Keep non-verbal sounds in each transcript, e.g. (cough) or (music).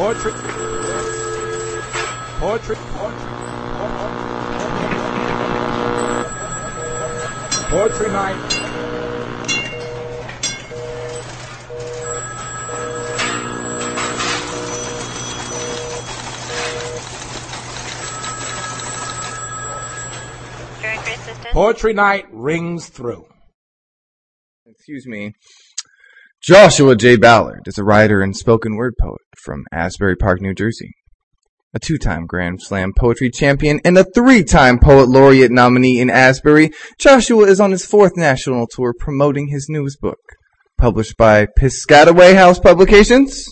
Poetry. Poetry. Poetry night. Poetry night rings through. Excuse me. Joshua J. Ballard is a writer and spoken word poet from Asbury Park, New Jersey. A two-time Grand Slam poetry champion and a three-time Poet Laureate nominee in Asbury, Joshua is on his fourth national tour promoting his newest book, published by Piscataway House Publications.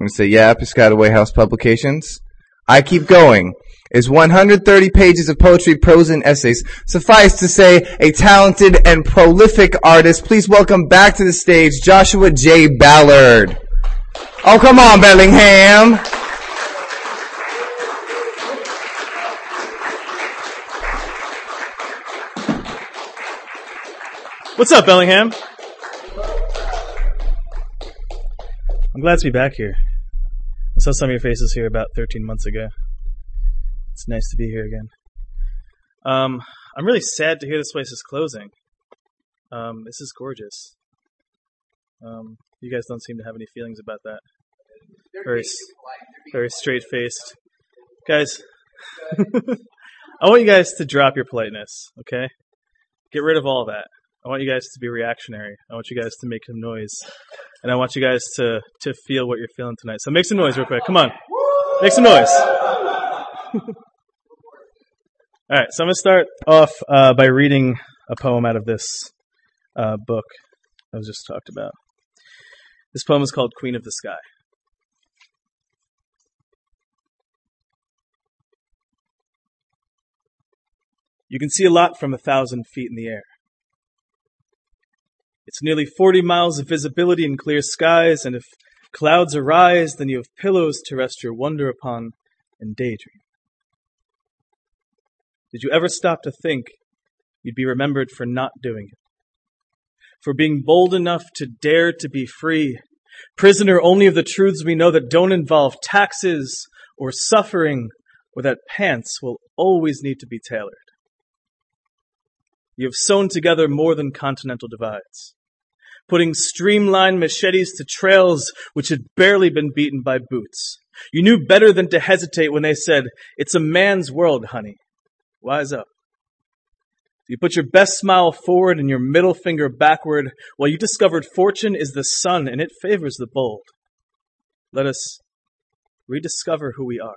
I'm gonna say, yeah, Piscataway House Publications. I keep going is 130 pages of poetry, prose, and essays. Suffice to say, a talented and prolific artist. Please welcome back to the stage Joshua J. Ballard. Oh, come on, Bellingham. What's up, Bellingham? I'm glad to be back here. I saw some of your faces here about 13 months ago. It's nice to be here again. Um, I'm really sad to hear this place is closing. Um, this is gorgeous. Um, you guys don't seem to have any feelings about that. Very, very straight faced. Guys, (laughs) I want you guys to drop your politeness, okay? Get rid of all that. I want you guys to be reactionary. I want you guys to make some noise. And I want you guys to, to feel what you're feeling tonight. So make some noise real quick. Come on. Make some noise. (laughs) All right, so I'm going to start off uh, by reading a poem out of this uh, book I was just talked about. This poem is called Queen of the Sky. You can see a lot from a thousand feet in the air. It's nearly 40 miles of visibility in clear skies, and if clouds arise, then you have pillows to rest your wonder upon and daydream. Did you ever stop to think you'd be remembered for not doing it? For being bold enough to dare to be free, prisoner only of the truths we know that don't involve taxes or suffering, or that pants will always need to be tailored. You have sewn together more than continental divides, putting streamlined machetes to trails which had barely been beaten by boots. You knew better than to hesitate when they said, It's a man's world, honey. Wise up. You put your best smile forward and your middle finger backward while you discovered fortune is the sun and it favors the bold. Let us rediscover who we are.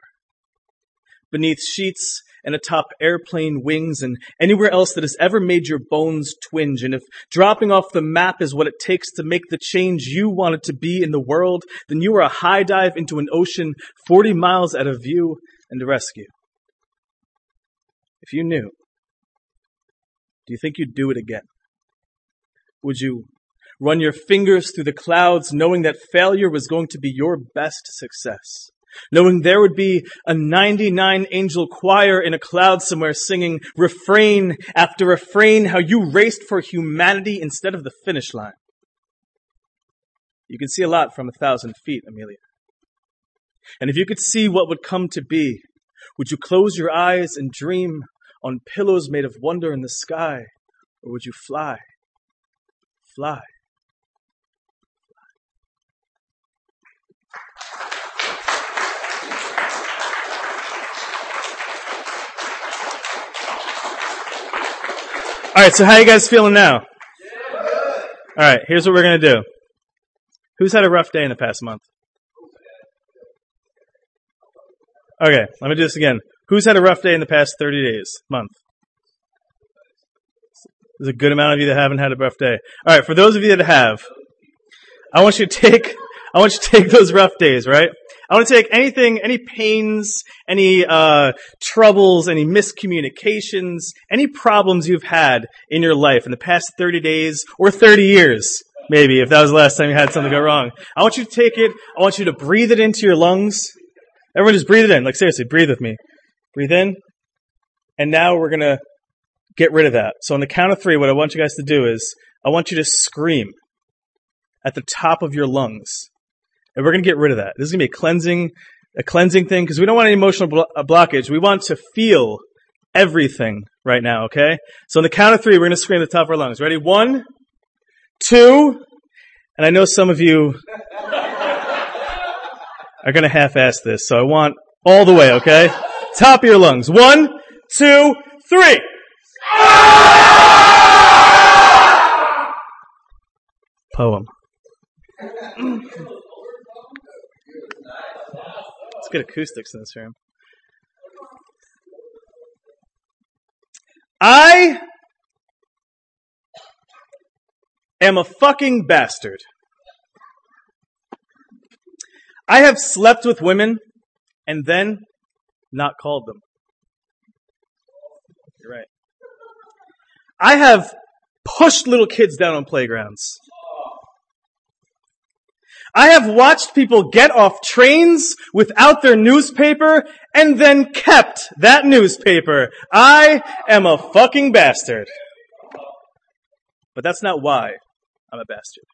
Beneath sheets and atop airplane wings and anywhere else that has ever made your bones twinge. And if dropping off the map is what it takes to make the change you wanted to be in the world, then you are a high dive into an ocean 40 miles out of view and a rescue. If you knew, do you think you'd do it again? Would you run your fingers through the clouds knowing that failure was going to be your best success? Knowing there would be a 99 angel choir in a cloud somewhere singing refrain after refrain how you raced for humanity instead of the finish line. You can see a lot from a thousand feet, Amelia. And if you could see what would come to be, would you close your eyes and dream on pillows made of wonder in the sky? Or would you fly? Fly. All right, so how you guys feeling now? All right, here's what we're going to do. Who's had a rough day in the past month? Okay, let me do this again. Who's had a rough day in the past 30 days, month? There's a good amount of you that haven't had a rough day. All right, for those of you that have, I want you to take, I want you to take those rough days, right? I want to take anything, any pains, any uh, troubles, any miscommunications, any problems you've had in your life in the past 30 days or 30 years, maybe, if that was the last time you had something go wrong. I want you to take it, I want you to breathe it into your lungs. Everyone just breathe it in. Like seriously, breathe with me. Breathe in. And now we're going to get rid of that. So on the count of three, what I want you guys to do is I want you to scream at the top of your lungs And we're going to get rid of that. This is going to be a cleansing, a cleansing thing because we don't want any emotional blo- uh, blockage. We want to feel everything right now, okay? So on the count of three, we're going to scream at the top of our lungs. Ready? One, two, and I know some of you (laughs) are going to half-ass this, so I want all the way, okay? Top of your lungs. One, two, three. Poem. Let's get acoustics in this room. I am a fucking bastard. I have slept with women and then not called them. You're right. I have pushed little kids down on playgrounds. I have watched people get off trains without their newspaper and then kept that newspaper. I am a fucking bastard. But that's not why I'm a bastard.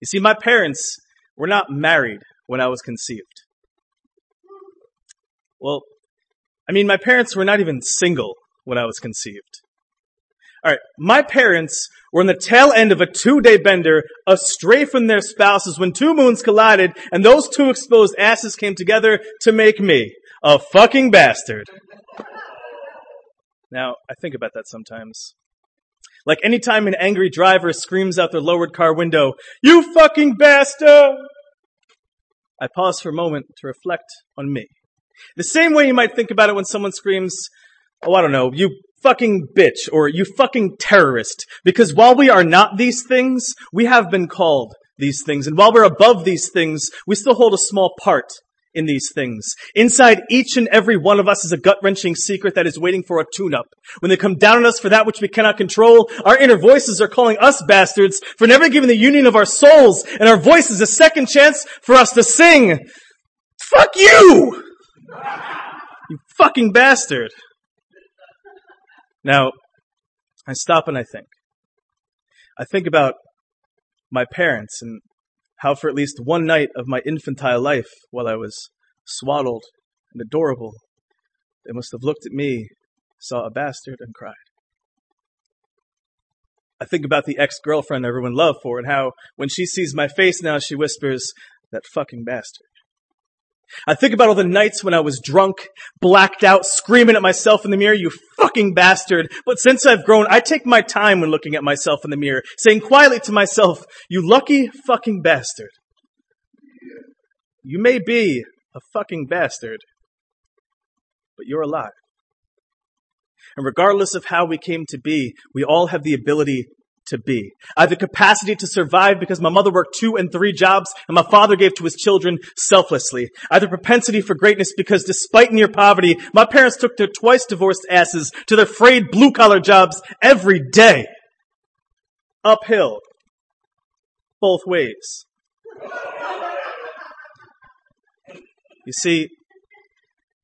You see, my parents were not married when I was conceived. Well, I mean, my parents were not even single when I was conceived. Alright, my parents were on the tail end of a two-day bender, astray from their spouses when two moons collided and those two exposed asses came together to make me a fucking bastard. Now, I think about that sometimes. Like any time an angry driver screams out their lowered car window, you fucking bastard! I pause for a moment to reflect on me. The same way you might think about it when someone screams, oh, I don't know, you fucking bitch or you fucking terrorist. Because while we are not these things, we have been called these things. And while we're above these things, we still hold a small part in these things. Inside each and every one of us is a gut-wrenching secret that is waiting for a tune-up. When they come down on us for that which we cannot control, our inner voices are calling us bastards for never giving the union of our souls and our voices a second chance for us to sing. Fuck you! You fucking bastard. Now, I stop and I think. I think about my parents and how for at least one night of my infantile life, while I was swaddled and adorable, they must have looked at me, saw a bastard, and cried. I think about the ex-girlfriend everyone loved for and how when she sees my face now, she whispers, that fucking bastard. I think about all the nights when I was drunk, blacked out, screaming at myself in the mirror, you fucking bastard. But since I've grown, I take my time when looking at myself in the mirror, saying quietly to myself, you lucky fucking bastard. You may be a fucking bastard, but you're alive. And regardless of how we came to be, we all have the ability to be. I have the capacity to survive because my mother worked two and three jobs and my father gave to his children selflessly. I have the propensity for greatness because despite near poverty, my parents took their twice divorced asses to their frayed blue collar jobs every day. Uphill. Both ways. You see,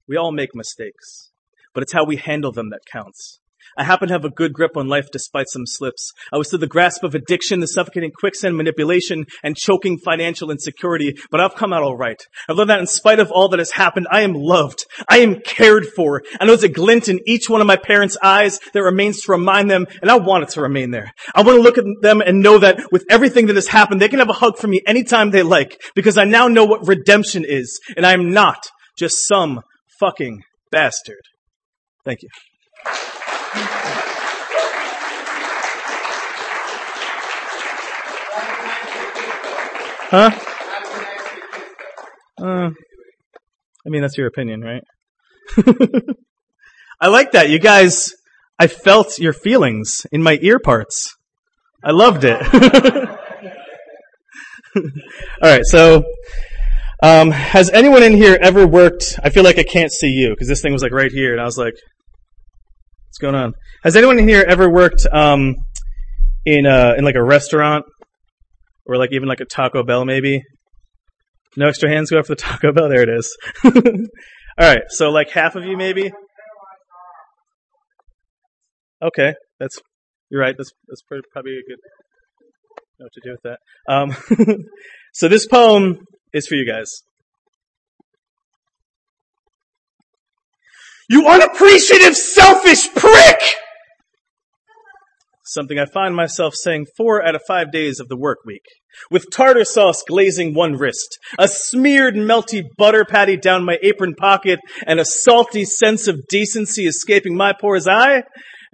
we all make mistakes, but it's how we handle them that counts. I happen to have a good grip on life despite some slips. I was to the grasp of addiction, the suffocating quicksand manipulation, and choking financial insecurity, but I've come out alright. I've learned that in spite of all that has happened, I am loved. I am cared for. And there's a glint in each one of my parents' eyes that remains to remind them, and I want it to remain there. I want to look at them and know that with everything that has happened, they can have a hug from me anytime they like, because I now know what redemption is, and I am not just some fucking bastard. Thank you. Huh? Uh, I mean, that's your opinion, right? (laughs) I like that. You guys, I felt your feelings in my ear parts. I loved it. (laughs) All right, so um, has anyone in here ever worked? I feel like I can't see you because this thing was like right here, and I was like, "What's going on?" Has anyone in here ever worked um, in a, in like a restaurant or like even like a Taco Bell maybe? No extra hands go up for the (laughs) Taco Bell. There it is. (laughs) All right, so like half of you maybe. Okay, that's you're right. That's that's probably a good know what to do with that. Um, (laughs) so this poem is for you guys. You unappreciative, selfish prick! Something I find myself saying four out of five days of the work week. With tartar sauce glazing one wrist, a smeared melty butter patty down my apron pocket, and a salty sense of decency escaping my pores, I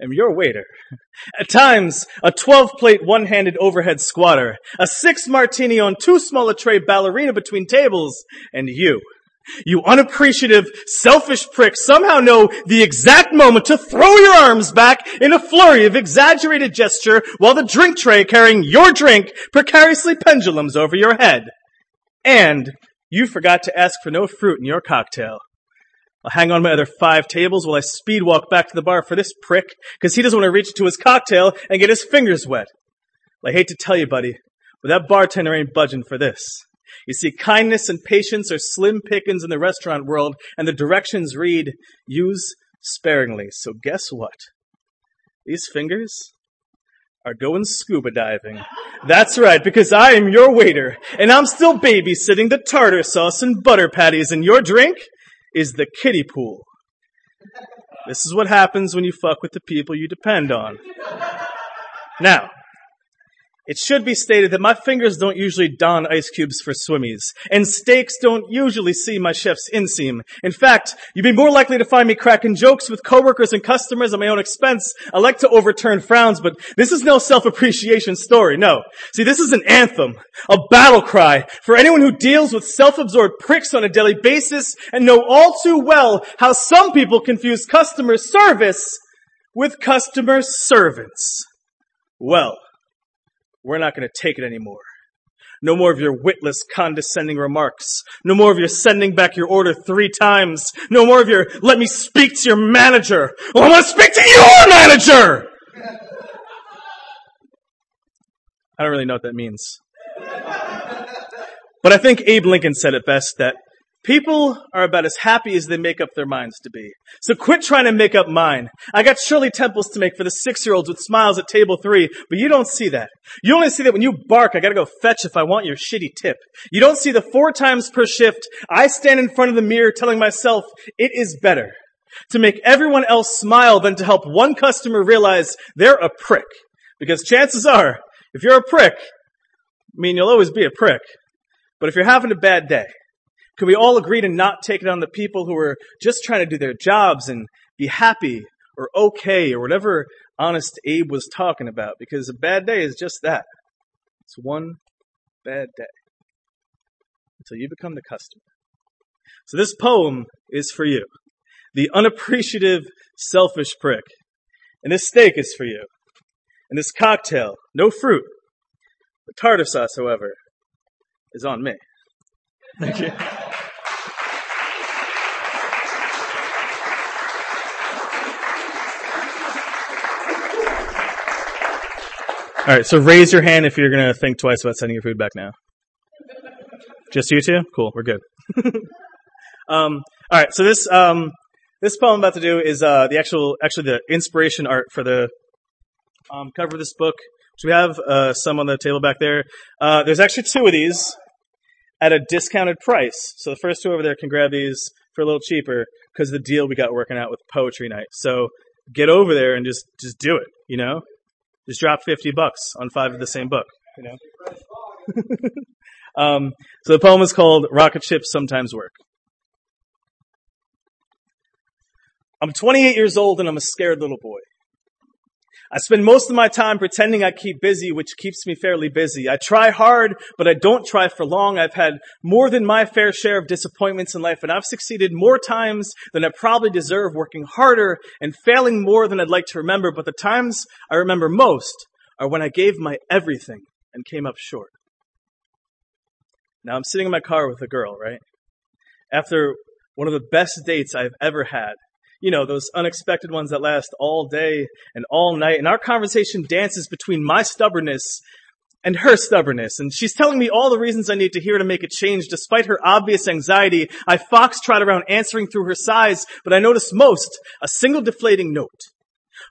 am your waiter. (laughs) At times, a 12 plate one handed overhead squatter, a six martini on too small tray ballerina between tables, and you. You unappreciative, selfish prick somehow know the exact moment to throw your arms back in a flurry of exaggerated gesture while the drink tray carrying your drink precariously pendulums over your head. And you forgot to ask for no fruit in your cocktail. I'll hang on my other five tables while I speed walk back to the bar for this prick, because he doesn't want to reach into his cocktail and get his fingers wet. I hate to tell you, buddy, but that bartender ain't budging for this. You see, kindness and patience are slim pickings in the restaurant world, and the directions read, use sparingly. So guess what? These fingers are going scuba diving. That's right, because I am your waiter, and I'm still babysitting the tartar sauce and butter patties, and your drink is the kiddie pool. This is what happens when you fuck with the people you depend on. Now, it should be stated that my fingers don't usually don ice cubes for swimmies, and steaks don't usually see my chef's inseam. In fact, you'd be more likely to find me cracking jokes with coworkers and customers at my own expense. I like to overturn frowns, but this is no self-appreciation story, no. See, this is an anthem, a battle cry for anyone who deals with self-absorbed pricks on a daily basis and know all too well how some people confuse customer service with customer servants. Well, we're not going to take it anymore. No more of your witless, condescending remarks. No more of your sending back your order three times. No more of your, let me speak to your manager. Well, I want to speak to your manager! I don't really know what that means. But I think Abe Lincoln said it best that People are about as happy as they make up their minds to be. So quit trying to make up mine. I got Shirley Temples to make for the six-year-olds with smiles at table three, but you don't see that. You only see that when you bark, I gotta go fetch if I want your shitty tip. You don't see the four times per shift I stand in front of the mirror telling myself it is better to make everyone else smile than to help one customer realize they're a prick. Because chances are, if you're a prick, I mean, you'll always be a prick. But if you're having a bad day, can we all agree to not take it on the people who are just trying to do their jobs and be happy or okay or whatever honest Abe was talking about? Because a bad day is just that. It's one bad day until you become the customer. So this poem is for you, the unappreciative, selfish prick. And this steak is for you. And this cocktail, no fruit. The tartar sauce, however, is on me. Thank you. All right, so raise your hand if you're going to think twice about sending your food back now. Just you two? Cool, we're good. (laughs) um, all right, so this um, this poem I'm about to do is uh, the actual actually the inspiration art for the um, cover of this book. So we have uh, some on the table back there. Uh, there's actually two of these at a discounted price. So the first two over there can grab these for a little cheaper because the deal we got working out with poetry night. So get over there and just just do it. You know, just drop 50 bucks on five of the same book, you know? (laughs) um, so the poem is called Rocket Ships Sometimes Work. I'm 28 years old and I'm a scared little boy. I spend most of my time pretending I keep busy, which keeps me fairly busy. I try hard, but I don't try for long. I've had more than my fair share of disappointments in life, and I've succeeded more times than I probably deserve, working harder and failing more than I'd like to remember. But the times I remember most are when I gave my everything and came up short. Now I'm sitting in my car with a girl, right? After one of the best dates I've ever had you know, those unexpected ones that last all day and all night. And our conversation dances between my stubbornness and her stubbornness. And she's telling me all the reasons I need to hear to make a change. Despite her obvious anxiety, I foxtrot around answering through her sighs, but I notice most a single deflating note.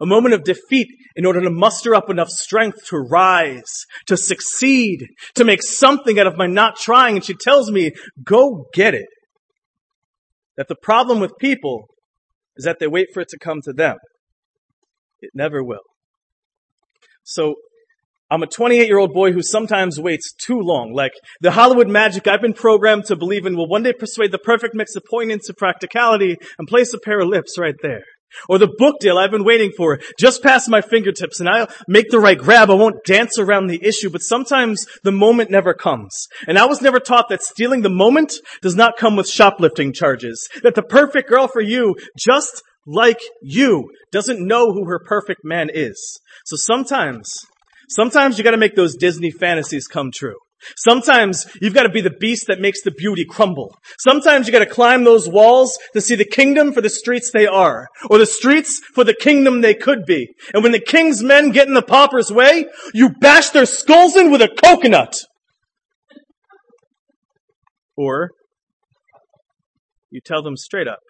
A moment of defeat in order to muster up enough strength to rise, to succeed, to make something out of my not trying. And she tells me, go get it. That the problem with people is that they wait for it to come to them. It never will. So I'm a 28 year old boy who sometimes waits too long. Like the Hollywood magic I've been programmed to believe in will one day persuade the perfect mix of poignance and practicality and place a pair of lips right there. Or the book deal I've been waiting for just past my fingertips and I'll make the right grab. I won't dance around the issue, but sometimes the moment never comes. And I was never taught that stealing the moment does not come with shoplifting charges. That the perfect girl for you, just like you, doesn't know who her perfect man is. So sometimes Sometimes you gotta make those Disney fantasies come true. Sometimes you've got to be the beast that makes the beauty crumble. Sometimes you got to climb those walls to see the kingdom for the streets they are, or the streets for the kingdom they could be. And when the king's men get in the pauper's way, you bash their skulls in with a coconut. Or you tell them straight up,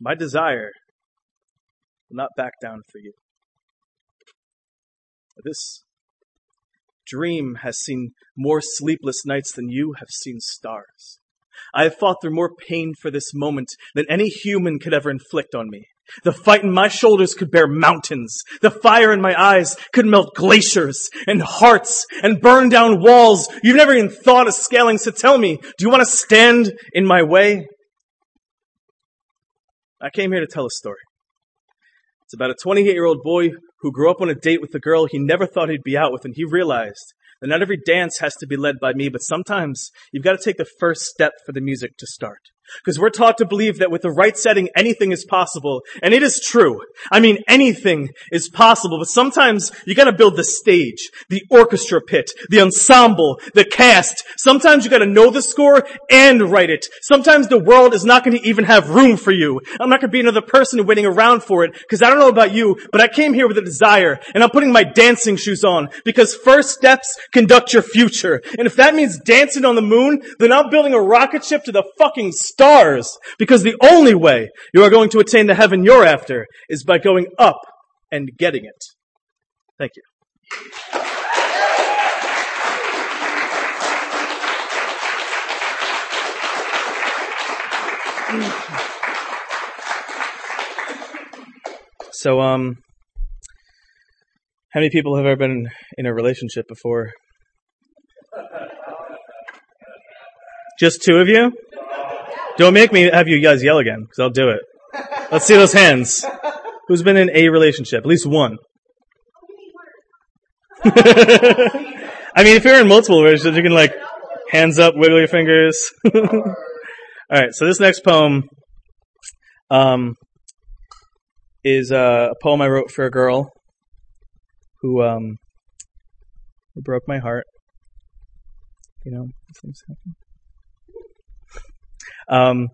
my desire will not back down for you. This dream has seen more sleepless nights than you have seen stars. I have fought through more pain for this moment than any human could ever inflict on me. The fight in my shoulders could bear mountains. The fire in my eyes could melt glaciers and hearts and burn down walls you've never even thought of scaling. So tell me, do you want to stand in my way? I came here to tell a story. It's about a 28 year old boy who grew up on a date with a girl he never thought he'd be out with, and he realized that not every dance has to be led by me, but sometimes you've got to take the first step for the music to start. Because we're taught to believe that with the right setting, anything is possible. And it is true. I mean, anything is possible, but sometimes you gotta build the stage, the orchestra pit, the ensemble, the cast. Sometimes you gotta know the score and write it. Sometimes the world is not gonna even have room for you. I'm not gonna be another person waiting around for it, because I don't know about you, but I came here with a desire, and I'm putting my dancing shoes on, because first steps conduct your future. And if that means dancing on the moon, then I'm building a rocket ship to the fucking stars. Because the only way you are going to attain the heaven you're after is by going up and getting it. Thank you. So, um, how many people have ever been in a relationship before? Just two of you? Don't make me have you guys yell again, because I'll do it. Let's see those hands. Who's been in a relationship? At least one. (laughs) I mean, if you're in multiple relationships, you can like hands up, wiggle your fingers. (laughs) All right. So this next poem, um, is a poem I wrote for a girl who um, who broke my heart. You know, things happen. Um,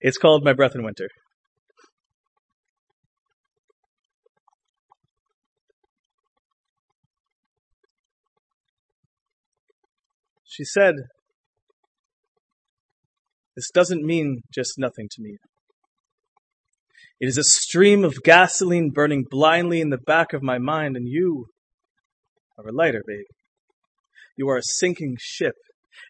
it's called My Breath in Winter. She said, This doesn't mean just nothing to me. It is a stream of gasoline burning blindly in the back of my mind, and you are a lighter, baby. You are a sinking ship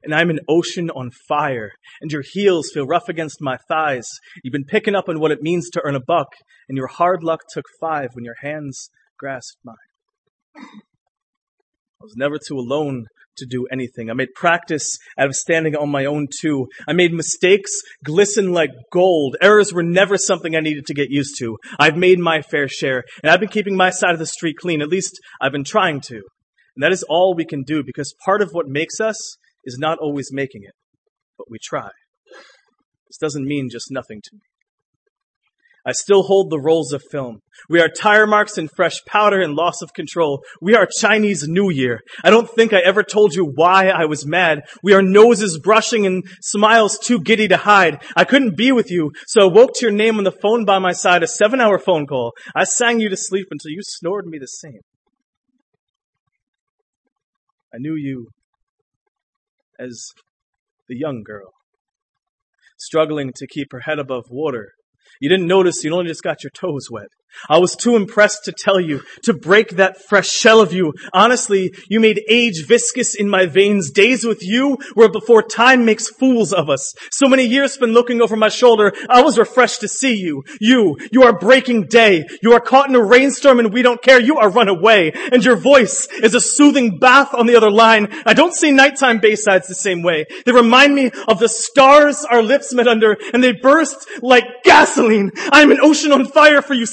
and I'm an ocean on fire, and your heels feel rough against my thighs. You've been picking up on what it means to earn a buck, and your hard luck took five when your hands grasped mine. I was never too alone to do anything. I made practice out of standing on my own too. I made mistakes glisten like gold. Errors were never something I needed to get used to. I've made my fair share, and I've been keeping my side of the street clean. At least I've been trying to. And that is all we can do because part of what makes us is not always making it, but we try. This doesn't mean just nothing to me. I still hold the rolls of film. We are tire marks and fresh powder and loss of control. We are Chinese New Year. I don't think I ever told you why I was mad. We are noses brushing and smiles too giddy to hide. I couldn't be with you, so I woke to your name on the phone by my side, a seven hour phone call. I sang you to sleep until you snored me the same. I knew you as the young girl, struggling to keep her head above water You didn't notice you only just got your toes wet. I was too impressed to tell you, to break that fresh shell of you. Honestly, you made age viscous in my veins. Days with you were before time makes fools of us. So many years spent looking over my shoulder, I was refreshed to see you. You, you are breaking day. You are caught in a rainstorm and we don't care. You are run away. And your voice is a soothing bath on the other line. I don't see nighttime baysides the same way. They remind me of the stars our lips met under and they burst like gasoline. I am an ocean on fire for you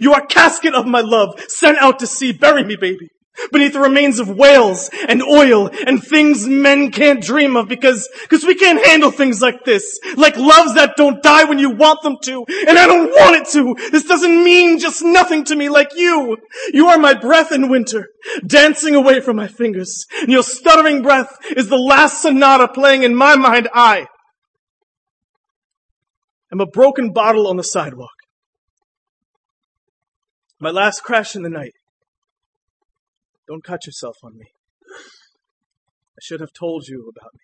you are casket of my love, sent out to sea, bury me, baby. Beneath the remains of whales and oil and things men can't dream of because, because we can't handle things like this. Like loves that don't die when you want them to. And I don't want it to. This doesn't mean just nothing to me like you. You are my breath in winter, dancing away from my fingers. And your stuttering breath is the last sonata playing in my mind. I am a broken bottle on the sidewalk. My last crash in the night. Don't cut yourself on me. I should have told you about me.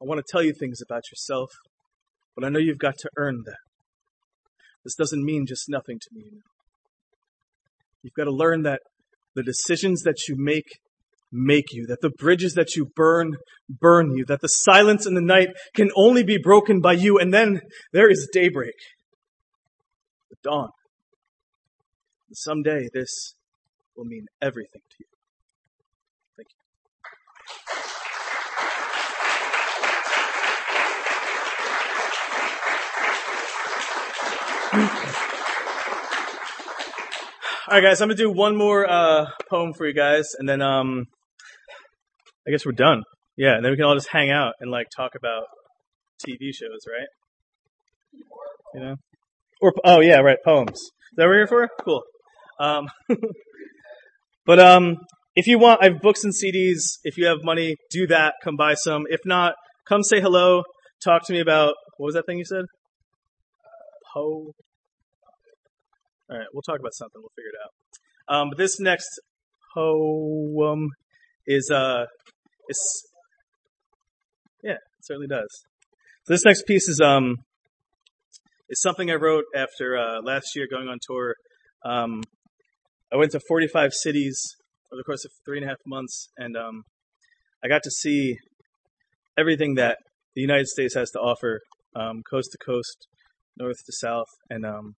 I want to tell you things about yourself, but I know you've got to earn that. This doesn't mean just nothing to me, you. You've got to learn that the decisions that you make make you, that the bridges that you burn, burn you, that the silence in the night can only be broken by you, and then there is daybreak dawn. And someday this will mean everything to you. Thank you. All right, guys, I'm gonna do one more uh, poem for you guys, and then um, I guess we're done. Yeah, and then we can all just hang out and like talk about TV shows, right? You know. Or oh yeah, right, poems. Is that what we're here for? Cool. Um, (laughs) but um, if you want, I have books and CDs. If you have money, do that. Come buy some. If not, come say hello. Talk to me about what was that thing you said? Po. All right, we'll talk about something. We'll figure it out. Um, but this next poem is uh, is yeah, it certainly does. So this next piece is um it's something I wrote after uh, last year going on tour. Um, I went to 45 cities over the course of three and a half months, and um, I got to see everything that the United States has to offer, um, coast to coast, north to south, and um,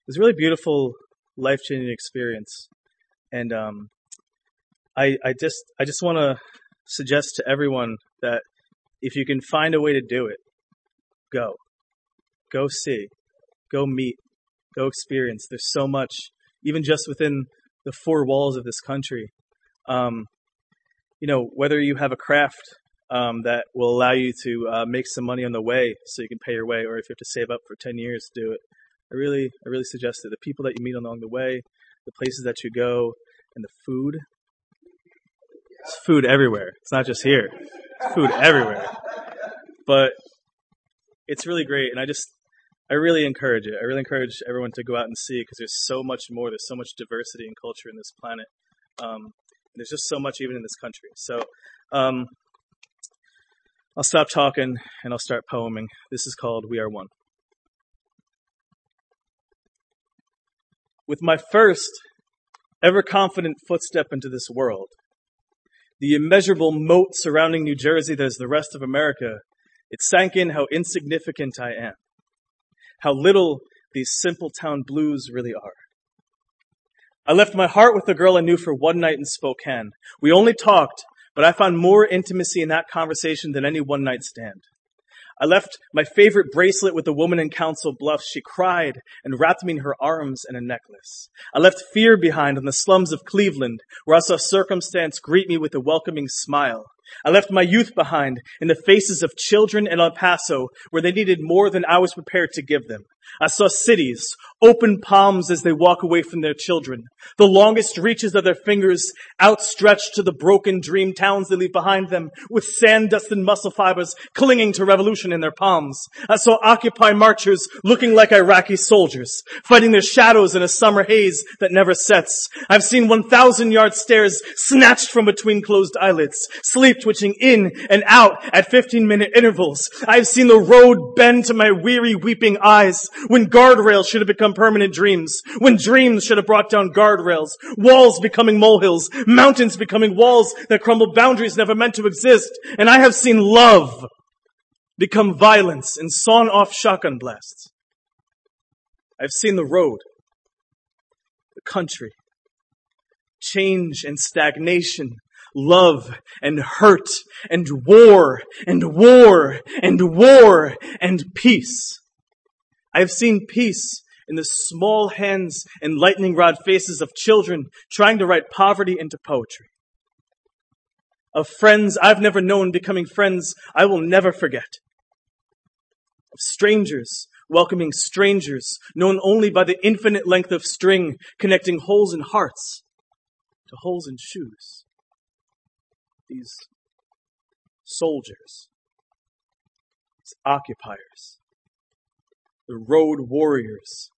it was a really beautiful, life changing experience. And um, I, I just, I just want to suggest to everyone that if you can find a way to do it, go go see, go meet, go experience. There's so much, even just within the four walls of this country. Um, you know, whether you have a craft um, that will allow you to uh, make some money on the way so you can pay your way, or if you have to save up for 10 years to do it, I really, I really suggest it. The people that you meet along the way, the places that you go, and the food. It's food everywhere. It's not just here. It's food everywhere. But it's really great, and I just I really encourage it. I really encourage everyone to go out and see because there's so much more. There's so much diversity and culture in this planet. Um, there's just so much even in this country. So um, I'll stop talking and I'll start poeming. This is called We Are One. With my first ever confident footstep into this world, the immeasurable moat surrounding New Jersey that is the rest of America, it sank in how insignificant I am how little these simple town blues really are. I left my heart with the girl I knew for one night in Spokane. We only talked, but I found more intimacy in that conversation than any one night stand. I left my favorite bracelet with the woman in Council Bluffs. She cried and wrapped me in her arms and a necklace. I left fear behind in the slums of Cleveland, where I saw circumstance greet me with a welcoming smile. I left my youth behind in the faces of children in El Paso where they needed more than I was prepared to give them. I saw cities, open palms as they walk away from their children, the longest reaches of their fingers outstretched to the broken dream towns they leave behind them with sand dust and muscle fibers clinging to revolution in their palms. I saw Occupy marchers looking like Iraqi soldiers, fighting their shadows in a summer haze that never sets. I've seen 1,000 yard stares snatched from between closed eyelids, sleep snake twitching in and out at 15 minute intervals. I've seen the road bend to my weary weeping eyes when guardrails should have become permanent dreams, when dreams should have brought down guardrails, walls becoming molehills, mountains becoming walls that crumble boundaries never meant to exist. And I have seen love become violence and sawn off shotgun blasts. I've seen the road, the country, change and stagnation, love and hurt and war and war and war and peace. I have seen peace in the small hands and lightning rod faces of children trying to write poverty into poetry. Of friends I've never known becoming friends I will never forget. Of strangers welcoming strangers known only by the infinite length of string connecting holes in hearts to holes in shoes. These soldiers, these occupiers, the road warriors,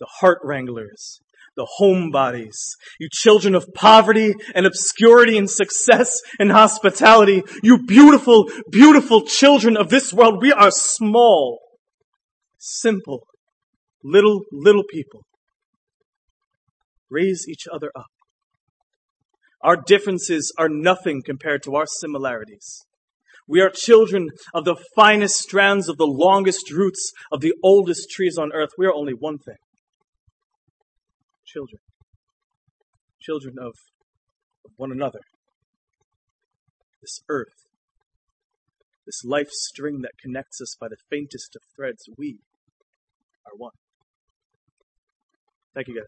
the heart wranglers, the homebodies, you children of poverty and obscurity and success and hospitality, you beautiful, beautiful children of this world, we are small, simple, little, little people. Raise each other up. Our differences are nothing compared to our similarities. We are children of the finest strands of the longest roots of the oldest trees on earth. We are only one thing. Children. Children of, one another. This earth. This life string that connects us by the faintest of threads. We are one. Thank you guys.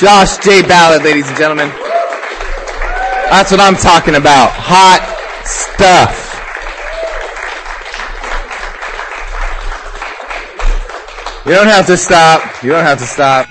Josh J. Ballard, ladies and gentlemen. That's what I'm talking about. Hot stuff. You don't have to stop. You don't have to stop.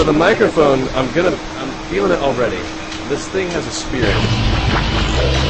So the microphone, I'm gonna, I'm feeling it already. This thing has a spirit.